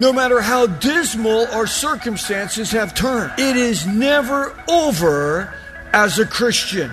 No matter how dismal our circumstances have turned, it is never over as a Christian.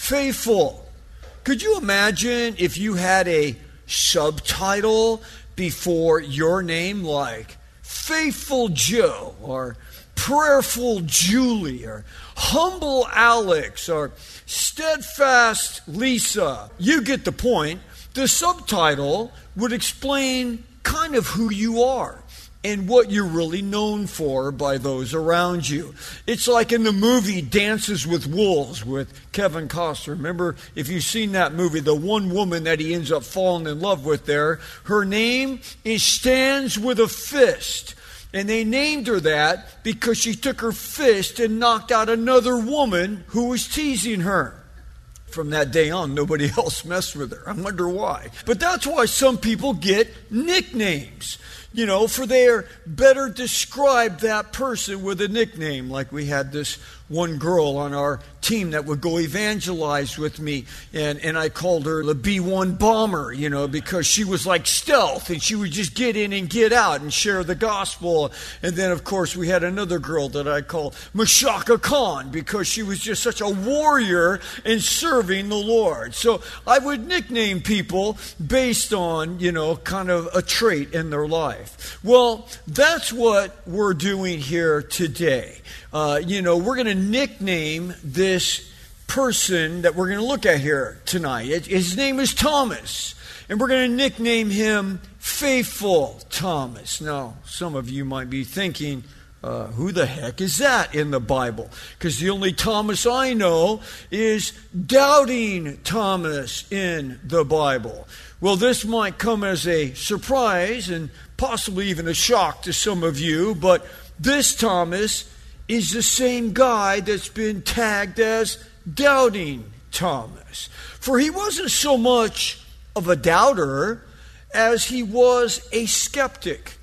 Faithful. Could you imagine if you had a subtitle before your name, like Faithful Joe, or Prayerful Julie, or Humble Alex, or Steadfast Lisa? You get the point. The subtitle would explain kind of who you are and what you're really known for by those around you. It's like in the movie Dances with Wolves with Kevin Costner. Remember, if you've seen that movie, the one woman that he ends up falling in love with there, her name is Stands with a Fist. And they named her that because she took her fist and knocked out another woman who was teasing her. From that day on, nobody else messed with her. I wonder why. But that's why some people get nicknames you know, for they are better describe that person with a nickname. Like we had this one girl on our team that would go evangelize with me, and, and I called her the B 1 bomber, you know, because she was like stealth and she would just get in and get out and share the gospel. And then, of course, we had another girl that I called Mashaka Khan because she was just such a warrior in serving the Lord. So I would nickname people based on, you know, kind of a trait in their life. Well, that's what we're doing here today. Uh, you know, we're going to nickname this person that we're going to look at here tonight. His name is Thomas, and we're going to nickname him Faithful Thomas. Now, some of you might be thinking, uh, who the heck is that in the Bible? Because the only Thomas I know is doubting Thomas in the Bible. Well, this might come as a surprise and possibly even a shock to some of you, but this Thomas is the same guy that's been tagged as Doubting Thomas. For he wasn't so much of a doubter as he was a skeptic.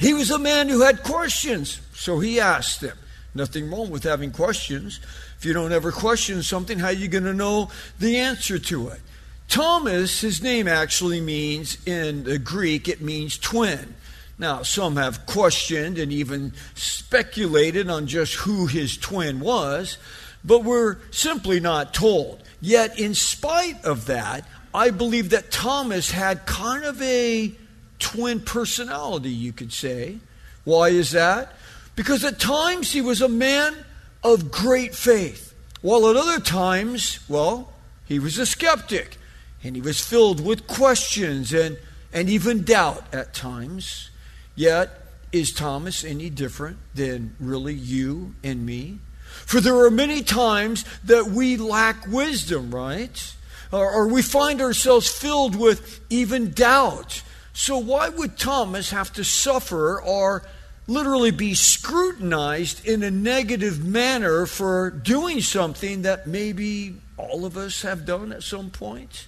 He was a man who had questions, so he asked them. Nothing wrong with having questions. If you don't ever question something, how are you going to know the answer to it? Thomas, his name actually means, in the Greek, it means twin. Now, some have questioned and even speculated on just who his twin was, but we're simply not told. Yet, in spite of that, I believe that Thomas had kind of a twin personality, you could say. Why is that? Because at times he was a man of great faith, while at other times, well, he was a skeptic and he was filled with questions and, and even doubt at times. Yet, is Thomas any different than really you and me? For there are many times that we lack wisdom, right? Or, or, we find ourselves filled with even doubt. So, why would Thomas have to suffer or literally be scrutinized in a negative manner for doing something that maybe all of us have done at some point?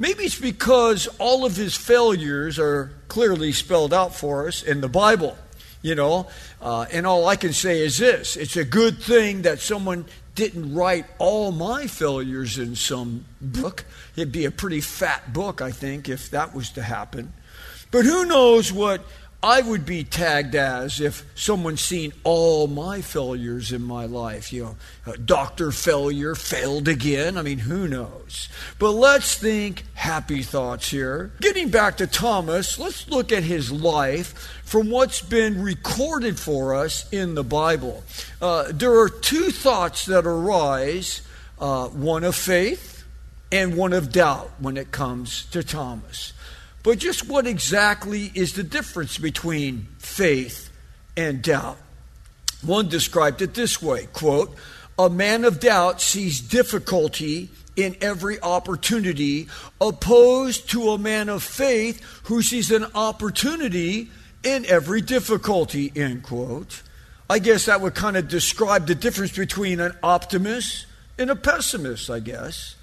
Maybe it's because all of his failures are clearly spelled out for us in the Bible, you know. Uh, and all I can say is this it's a good thing that someone didn't write all my failures in some book. It'd be a pretty fat book, I think, if that was to happen. But who knows what I would be tagged as if someone's seen all my failures in my life. You know, doctor failure, failed again. I mean, who knows? But let's think happy thoughts here. Getting back to Thomas, let's look at his life from what's been recorded for us in the Bible. Uh, there are two thoughts that arise uh, one of faith and one of doubt when it comes to Thomas. But just what exactly is the difference between faith and doubt? One described it this way quote, a man of doubt sees difficulty in every opportunity, opposed to a man of faith who sees an opportunity in every difficulty, end quote. I guess that would kind of describe the difference between an optimist and a pessimist, I guess.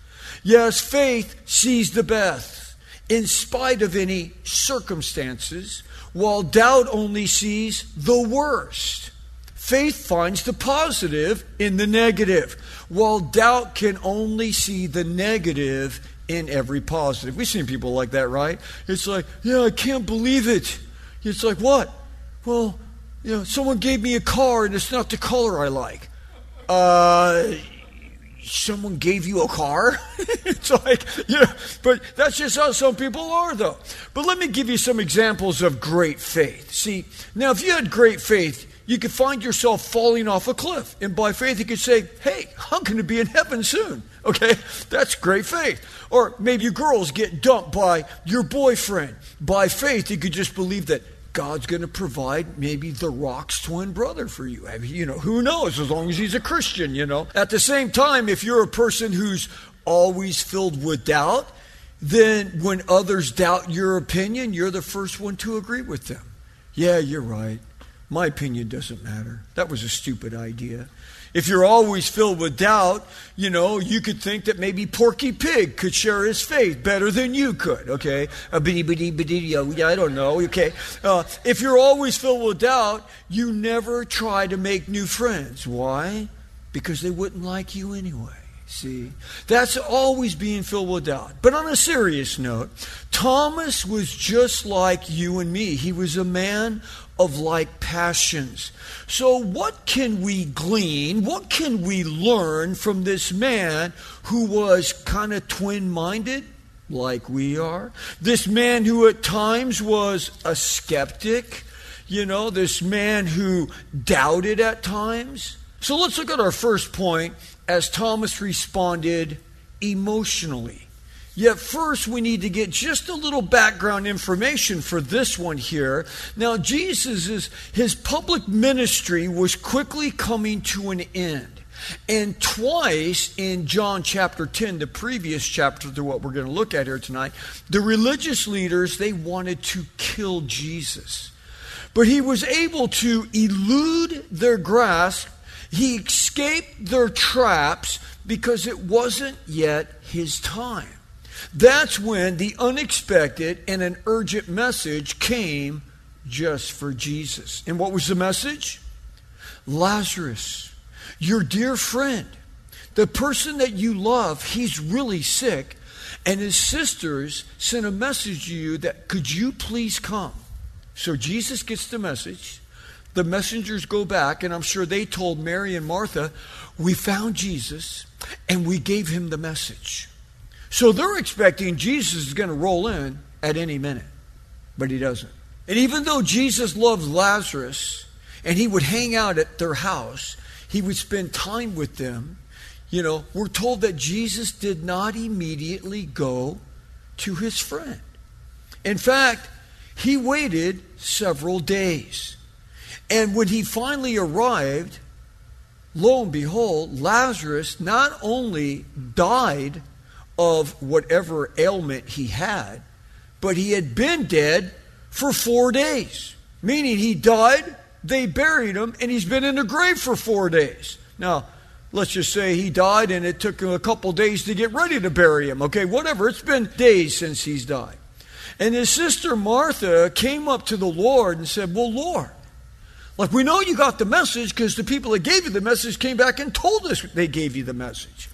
Yes, faith sees the best in spite of any circumstances, while doubt only sees the worst. Faith finds the positive in the negative, while doubt can only see the negative in every positive. We've seen people like that, right? It's like, yeah, I can't believe it. It's like, what? Well, you know, someone gave me a car and it's not the color I like. Uh, someone gave you a car? it's like, yeah, but that's just how some people are, though. But let me give you some examples of great faith. See, now if you had great faith, you could find yourself falling off a cliff. And by faith, you could say, Hey, I'm going to be in heaven soon. Okay? That's great faith. Or maybe you girls get dumped by your boyfriend. By faith, you could just believe that God's going to provide maybe the rock's twin brother for you. You know, who knows, as long as he's a Christian, you know. At the same time, if you're a person who's always filled with doubt, then when others doubt your opinion, you're the first one to agree with them. Yeah, you're right. My opinion doesn't matter. That was a stupid idea. If you're always filled with doubt, you know, you could think that maybe Porky Pig could share his faith better than you could, okay? A bitty bitty bitty, yeah, I don't know, okay? Uh, if you're always filled with doubt, you never try to make new friends. Why? Because they wouldn't like you anyway. See, that's always being filled with doubt. But on a serious note, Thomas was just like you and me. He was a man of like passions. So, what can we glean? What can we learn from this man who was kind of twin minded, like we are? This man who at times was a skeptic, you know, this man who doubted at times. So, let's look at our first point as Thomas responded emotionally. Yet, first, we need to get just a little background information for this one here. Now, Jesus' his public ministry was quickly coming to an end. And twice in John chapter 10, the previous chapter to what we're going to look at here tonight, the religious leaders, they wanted to kill Jesus. But he was able to elude their grasp. He escaped their traps because it wasn't yet his time. That's when the unexpected and an urgent message came just for Jesus. And what was the message? Lazarus, your dear friend, the person that you love, he's really sick, and his sisters sent a message to you that could you please come? So Jesus gets the message. The messengers go back, and I'm sure they told Mary and Martha, We found Jesus and we gave him the message. So they're expecting Jesus is going to roll in at any minute, but he doesn't. And even though Jesus loved Lazarus and he would hang out at their house, he would spend time with them. You know, we're told that Jesus did not immediately go to his friend. In fact, he waited several days. And when he finally arrived, lo and behold, Lazarus not only died of whatever ailment he had, but he had been dead for four days, meaning he died, they buried him, and he's been in the grave for four days. Now, let's just say he died and it took him a couple days to get ready to bury him. Okay, whatever. It's been days since he's died. And his sister Martha came up to the Lord and said, Well, Lord, like we know you got the message because the people that gave you the message came back and told us they gave you the message.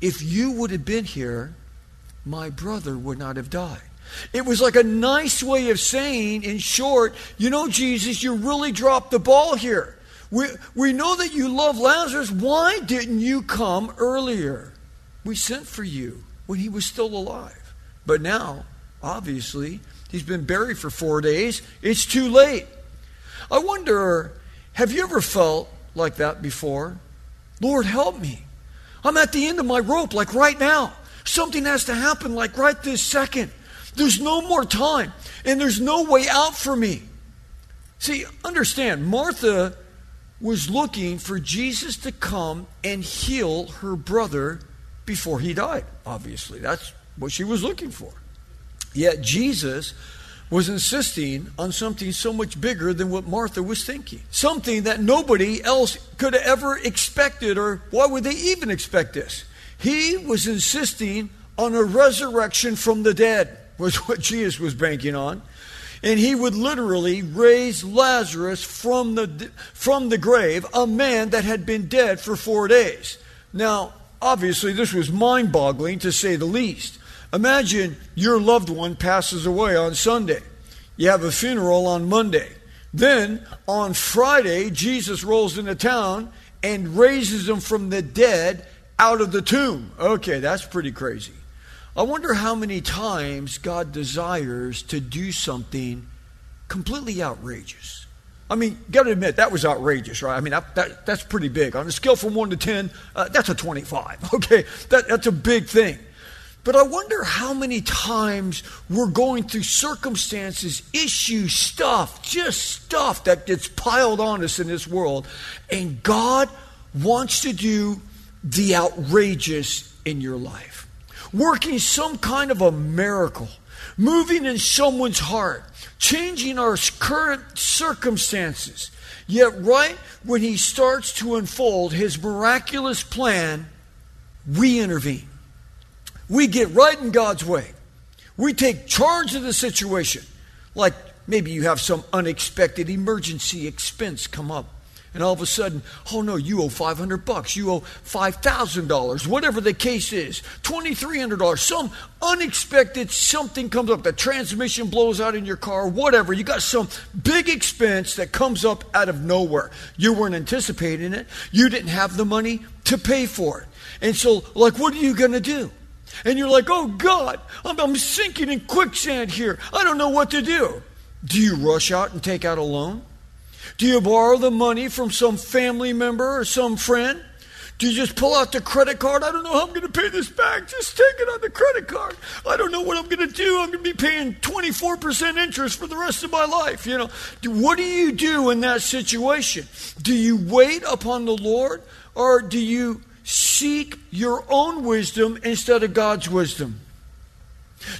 If you would have been here, my brother would not have died. It was like a nice way of saying, in short, you know, Jesus, you really dropped the ball here. We, we know that you love Lazarus. Why didn't you come earlier? We sent for you when he was still alive. But now, obviously, he's been buried for four days. It's too late. I wonder, have you ever felt like that before? Lord, help me. I'm at the end of my rope, like right now. Something has to happen, like right this second. There's no more time, and there's no way out for me. See, understand, Martha was looking for Jesus to come and heal her brother before he died, obviously. That's what she was looking for. Yet Jesus was insisting on something so much bigger than what Martha was thinking. Something that nobody else could have ever expected, or why would they even expect this? He was insisting on a resurrection from the dead, was what Jesus was banking on. And he would literally raise Lazarus from the, from the grave, a man that had been dead for four days. Now, obviously, this was mind boggling to say the least. Imagine your loved one passes away on Sunday. You have a funeral on Monday. Then on Friday, Jesus rolls into town and raises them from the dead out of the tomb. Okay, that's pretty crazy. I wonder how many times God desires to do something completely outrageous. I mean, got to admit, that was outrageous, right? I mean, that, that, that's pretty big. On a scale from 1 to 10, uh, that's a 25, okay? That, that's a big thing. But I wonder how many times we're going through circumstances, issues, stuff, just stuff that gets piled on us in this world, and God wants to do the outrageous in your life working some kind of a miracle, moving in someone's heart, changing our current circumstances. Yet, right when he starts to unfold his miraculous plan, we intervene. We get right in God's way. We take charge of the situation. Like maybe you have some unexpected emergency expense come up and all of a sudden, oh no, you owe 500 bucks, you owe $5,000, whatever the case is, $2,300, some unexpected something comes up, the transmission blows out in your car, whatever. You got some big expense that comes up out of nowhere. You weren't anticipating it, you didn't have the money to pay for it. And so, like, what are you going to do? And you're like, oh God, I'm, I'm sinking in quicksand here. I don't know what to do. Do you rush out and take out a loan? Do you borrow the money from some family member or some friend? Do you just pull out the credit card? I don't know how I'm going to pay this back. Just take it on the credit card. I don't know what I'm going to do. I'm going to be paying 24% interest for the rest of my life. You know, what do you do in that situation? Do you wait upon the Lord or do you seek your own wisdom instead of God's wisdom?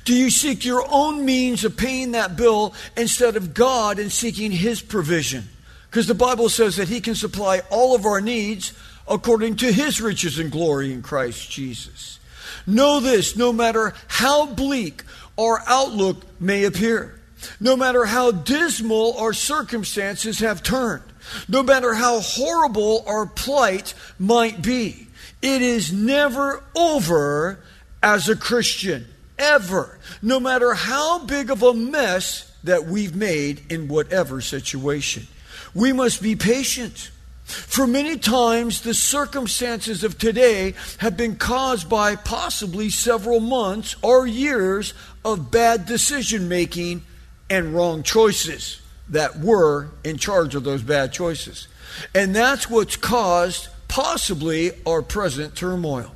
Do you seek your own means of paying that bill instead of God and seeking His provision? Because the Bible says that He can supply all of our needs according to His riches and glory in Christ Jesus. Know this no matter how bleak our outlook may appear, no matter how dismal our circumstances have turned, no matter how horrible our plight might be, it is never over as a Christian. Ever. No matter how big of a mess that we've made in whatever situation. We must be patient. For many times, the circumstances of today have been caused by possibly several months or years of bad decision making and wrong choices that were in charge of those bad choices. And that's what's caused possibly our present turmoil.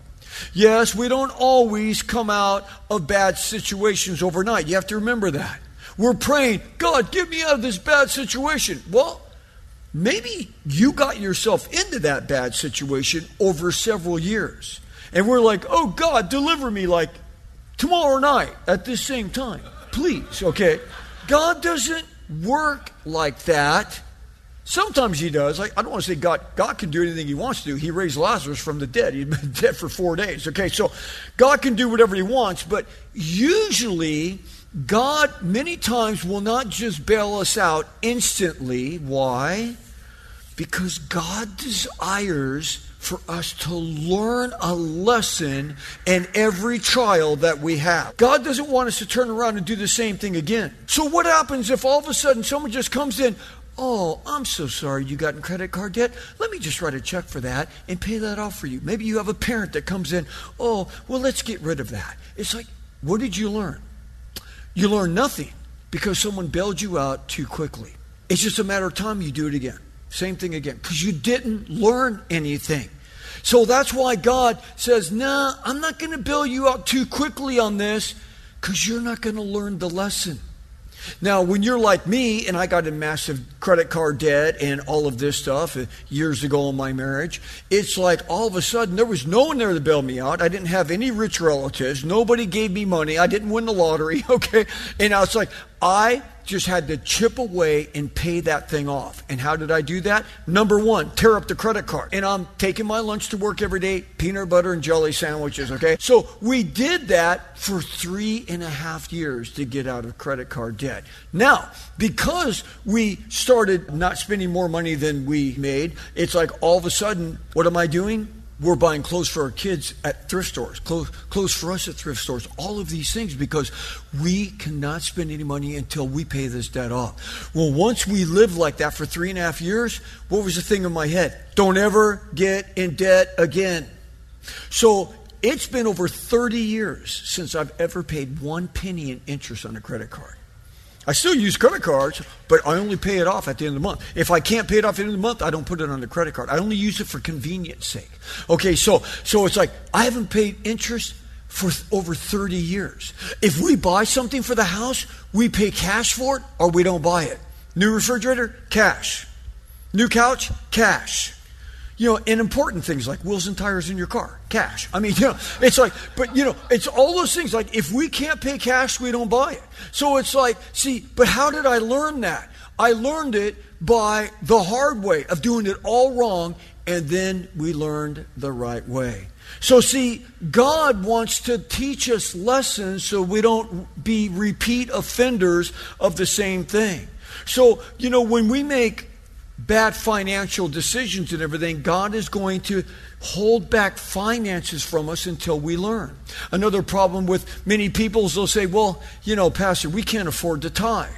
Yes, we don't always come out of bad situations overnight. You have to remember that. We're praying, God, get me out of this bad situation. Well, maybe you got yourself into that bad situation over several years. And we're like, oh, God, deliver me like tomorrow night at this same time. Please, okay? God doesn't work like that. Sometimes he does. I, don't want to say God, God can do anything he wants to. He raised Lazarus from the dead. He'd been dead for four days. Okay, so God can do whatever he wants, but usually God many times will not just bail us out instantly. Why? Because God desires for us to learn a lesson in every trial that we have. God doesn't want us to turn around and do the same thing again. So, what happens if all of a sudden someone just comes in? Oh, I'm so sorry you got in credit card debt. Let me just write a check for that and pay that off for you. Maybe you have a parent that comes in. Oh, well, let's get rid of that. It's like, what did you learn? You learned nothing because someone bailed you out too quickly. It's just a matter of time you do it again. Same thing again. Because you didn't learn anything. So that's why God says, nah, I'm not going to bail you out too quickly on this because you're not going to learn the lesson. Now, when you're like me, and I got in massive credit card debt and all of this stuff uh, years ago in my marriage, it's like all of a sudden there was no one there to bail me out. I didn't have any rich relatives. Nobody gave me money. I didn't win the lottery, okay? And now it's like I just had to chip away and pay that thing off. And how did I do that? Number one, tear up the credit card. And I'm taking my lunch to work every day, peanut butter and jelly sandwiches, okay? So we did that for three and a half years to get out of credit card debt. Now, because we started not spending more money than we made, it's like all of a sudden, what am I doing? We're buying clothes for our kids at thrift stores, clothes, clothes for us at thrift stores, all of these things because we cannot spend any money until we pay this debt off. Well, once we lived like that for three and a half years, what was the thing in my head? Don't ever get in debt again. So it's been over 30 years since I've ever paid one penny in interest on a credit card. I still use credit cards, but I only pay it off at the end of the month. If I can't pay it off at the end of the month, I don't put it on the credit card. I only use it for convenience sake. Okay, so so it's like I haven't paid interest for over 30 years. If we buy something for the house, we pay cash for it or we don't buy it. New refrigerator, cash. New couch, cash. You know, and important things like wheels and tires in your car, cash. I mean, you know, it's like, but you know, it's all those things. Like, if we can't pay cash, we don't buy it. So it's like, see, but how did I learn that? I learned it by the hard way of doing it all wrong, and then we learned the right way. So, see, God wants to teach us lessons so we don't be repeat offenders of the same thing. So, you know, when we make bad financial decisions and everything, God is going to hold back finances from us until we learn. Another problem with many people is they'll say, well, you know, Pastor, we can't afford to tithe.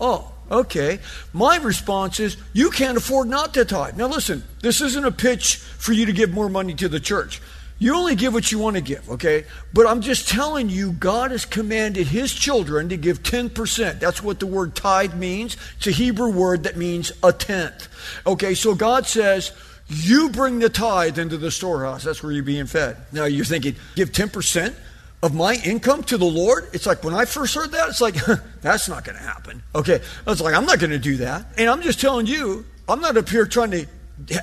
Oh, okay. My response is, you can't afford not to tithe. Now, listen, this isn't a pitch for you to give more money to the church. You only give what you want to give, okay? But I'm just telling you, God has commanded His children to give 10%. That's what the word tithe means. It's a Hebrew word that means a tenth. Okay, so God says, you bring the tithe into the storehouse. That's where you're being fed. Now you're thinking, give 10% of my income to the Lord? It's like when I first heard that, it's like, that's not going to happen. Okay, I was like, I'm not going to do that. And I'm just telling you, I'm not up here trying to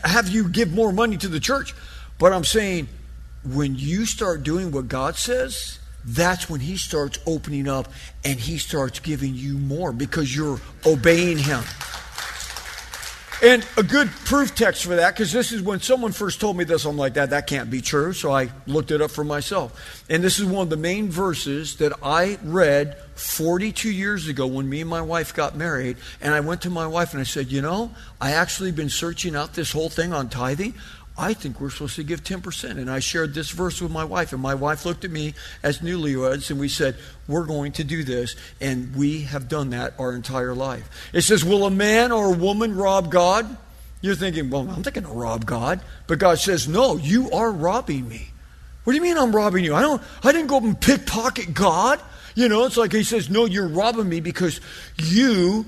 have you give more money to the church, but I'm saying, when you start doing what God says, that's when He starts opening up and He starts giving you more because you're obeying Him. And a good proof text for that, because this is when someone first told me this, I'm like, that, that can't be true. So I looked it up for myself. And this is one of the main verses that I read 42 years ago when me and my wife got married. And I went to my wife and I said, You know, I actually been searching out this whole thing on tithing. I think we're supposed to give 10%. And I shared this verse with my wife, and my wife looked at me as newlyweds, and we said, We're going to do this. And we have done that our entire life. It says, Will a man or a woman rob God? You're thinking, Well, I'm not going to rob God. But God says, No, you are robbing me. What do you mean I'm robbing you? I don't I didn't go up and pickpocket God. You know, it's like he says, No, you're robbing me because you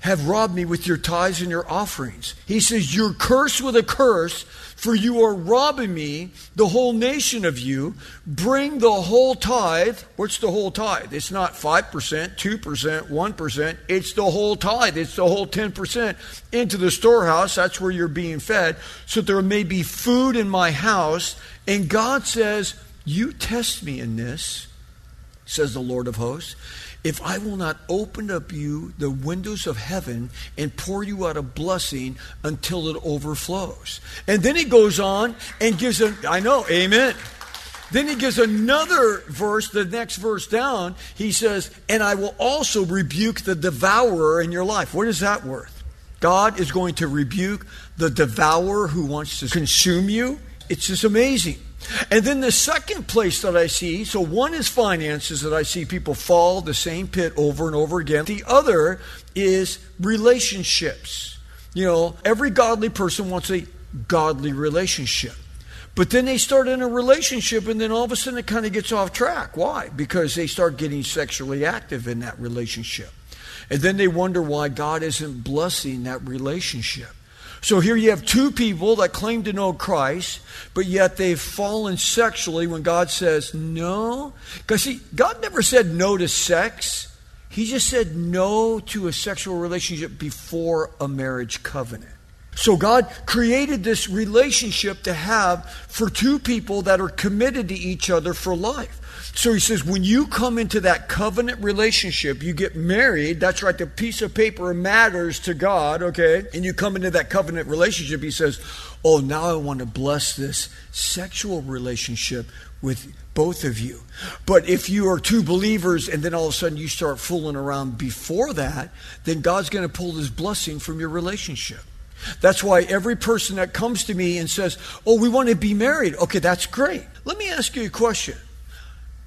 have robbed me with your tithes and your offerings. He says, You're cursed with a curse for you are robbing me, the whole nation of you. Bring the whole tithe. What's the whole tithe? It's not 5%, 2%, 1%. It's the whole tithe. It's the whole 10% into the storehouse. That's where you're being fed. So there may be food in my house. And God says, You test me in this, says the Lord of hosts if I will not open up you the windows of heaven and pour you out a blessing until it overflows. And then he goes on and gives a, I know, amen. Then he gives another verse, the next verse down. He says, And I will also rebuke the devourer in your life. What is that worth? God is going to rebuke the devourer who wants to consume you. It's just amazing. And then the second place that I see, so one is finances that I see people fall the same pit over and over again. The other is relationships. You know, every godly person wants a godly relationship. But then they start in a relationship, and then all of a sudden it kind of gets off track. Why? Because they start getting sexually active in that relationship. And then they wonder why God isn't blessing that relationship. So here you have two people that claim to know Christ, but yet they've fallen sexually when God says no. Because see, God never said no to sex. He just said no to a sexual relationship before a marriage covenant. So God created this relationship to have for two people that are committed to each other for life. So he says, when you come into that covenant relationship, you get married. That's right, the piece of paper matters to God, okay? And you come into that covenant relationship, he says, oh, now I want to bless this sexual relationship with both of you. But if you are two believers and then all of a sudden you start fooling around before that, then God's going to pull his blessing from your relationship. That's why every person that comes to me and says, Oh, we want to be married. Okay, that's great. Let me ask you a question.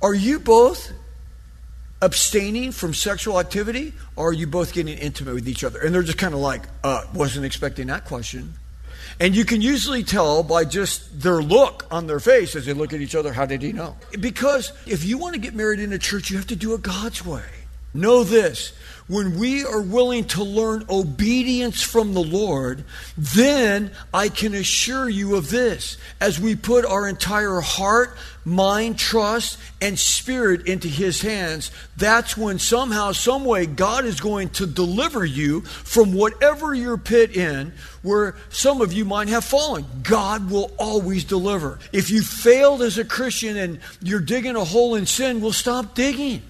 Are you both abstaining from sexual activity or are you both getting intimate with each other? And they're just kind of like, uh, wasn't expecting that question. And you can usually tell by just their look on their face as they look at each other, how did he know? Because if you want to get married in a church, you have to do it God's way. Know this when we are willing to learn obedience from the Lord, then I can assure you of this. As we put our entire heart, mind, trust, and spirit into His hands, that's when somehow, someway, God is going to deliver you from whatever you're pit in, where some of you might have fallen. God will always deliver. If you failed as a Christian and you're digging a hole in sin, well, stop digging.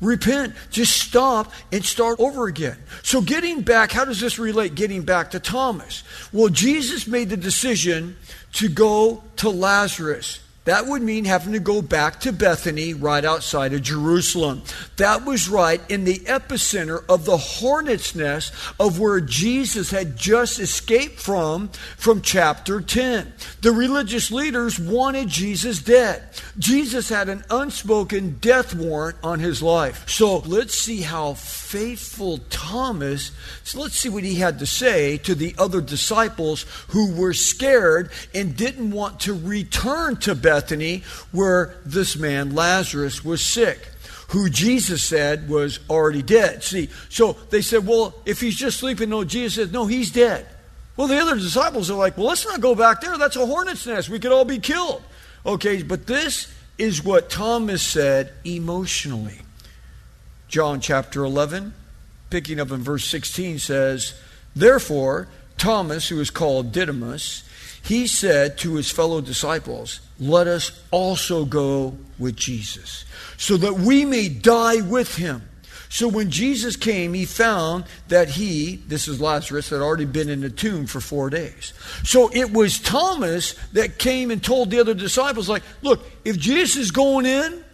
Repent. Just stop and start over again. So, getting back, how does this relate? Getting back to Thomas. Well, Jesus made the decision to go to Lazarus. That would mean having to go back to Bethany right outside of Jerusalem. That was right in the epicenter of the hornet's nest of where Jesus had just escaped from, from chapter 10. The religious leaders wanted Jesus dead. Jesus had an unspoken death warrant on his life. So let's see how faithful Thomas, so let's see what he had to say to the other disciples who were scared and didn't want to return to Bethany where this man Lazarus was sick who Jesus said was already dead. See, so they said, well, if he's just sleeping, no, Jesus said, no, he's dead. Well, the other disciples are like, well, let's not go back there. That's a hornet's nest. We could all be killed. Okay, but this is what Thomas said emotionally. John chapter 11, picking up in verse 16, says, Therefore, Thomas, who is called Didymus, he said to his fellow disciples, Let us also go with Jesus, so that we may die with him. So when Jesus came, he found that he, this is Lazarus, had already been in the tomb for four days. So it was Thomas that came and told the other disciples, like, look, if Jesus is going in,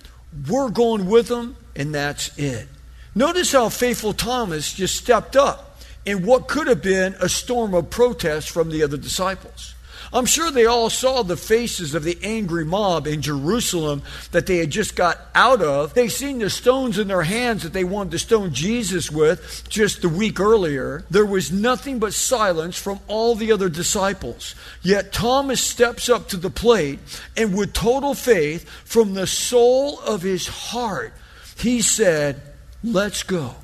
we're going with them, and that's it. Notice how faithful Thomas just stepped up in what could have been a storm of protest from the other disciples. I'm sure they all saw the faces of the angry mob in Jerusalem that they had just got out of. They seen the stones in their hands that they wanted to stone Jesus with just the week earlier. There was nothing but silence from all the other disciples. Yet Thomas steps up to the plate and with total faith from the soul of his heart he said, Let's go.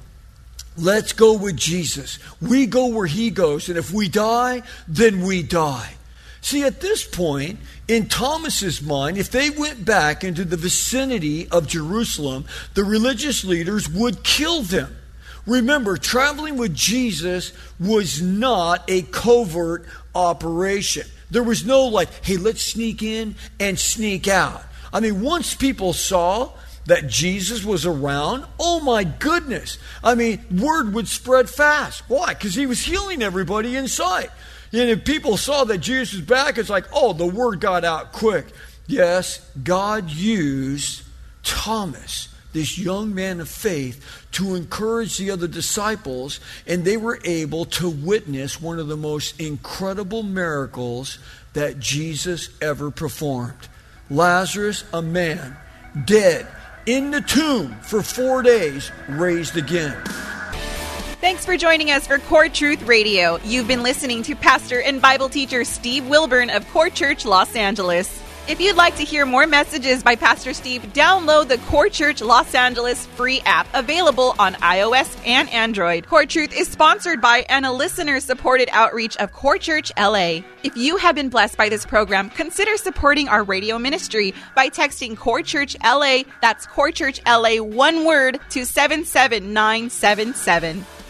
Let's go with Jesus. We go where he goes. And if we die, then we die. See, at this point, in Thomas's mind, if they went back into the vicinity of Jerusalem, the religious leaders would kill them. Remember, traveling with Jesus was not a covert operation. There was no like, hey, let's sneak in and sneak out. I mean, once people saw that Jesus was around, oh my goodness. I mean, word would spread fast. Why? Because he was healing everybody in sight. And if people saw that Jesus was back, it's like, oh, the word got out quick. Yes, God used Thomas, this young man of faith, to encourage the other disciples, and they were able to witness one of the most incredible miracles that Jesus ever performed. Lazarus, a man, dead in the tomb for four days, raised again. Thanks for joining us for Core Truth Radio. You've been listening to pastor and Bible teacher Steve Wilburn of Core Church Los Angeles. If you'd like to hear more messages by Pastor Steve, download the Core Church Los Angeles free app available on iOS and Android. Core Truth is sponsored by and a listener supported outreach of Core Church LA. If you have been blessed by this program, consider supporting our radio ministry by texting Core Church LA, that's Core Church LA, one word, to 77977.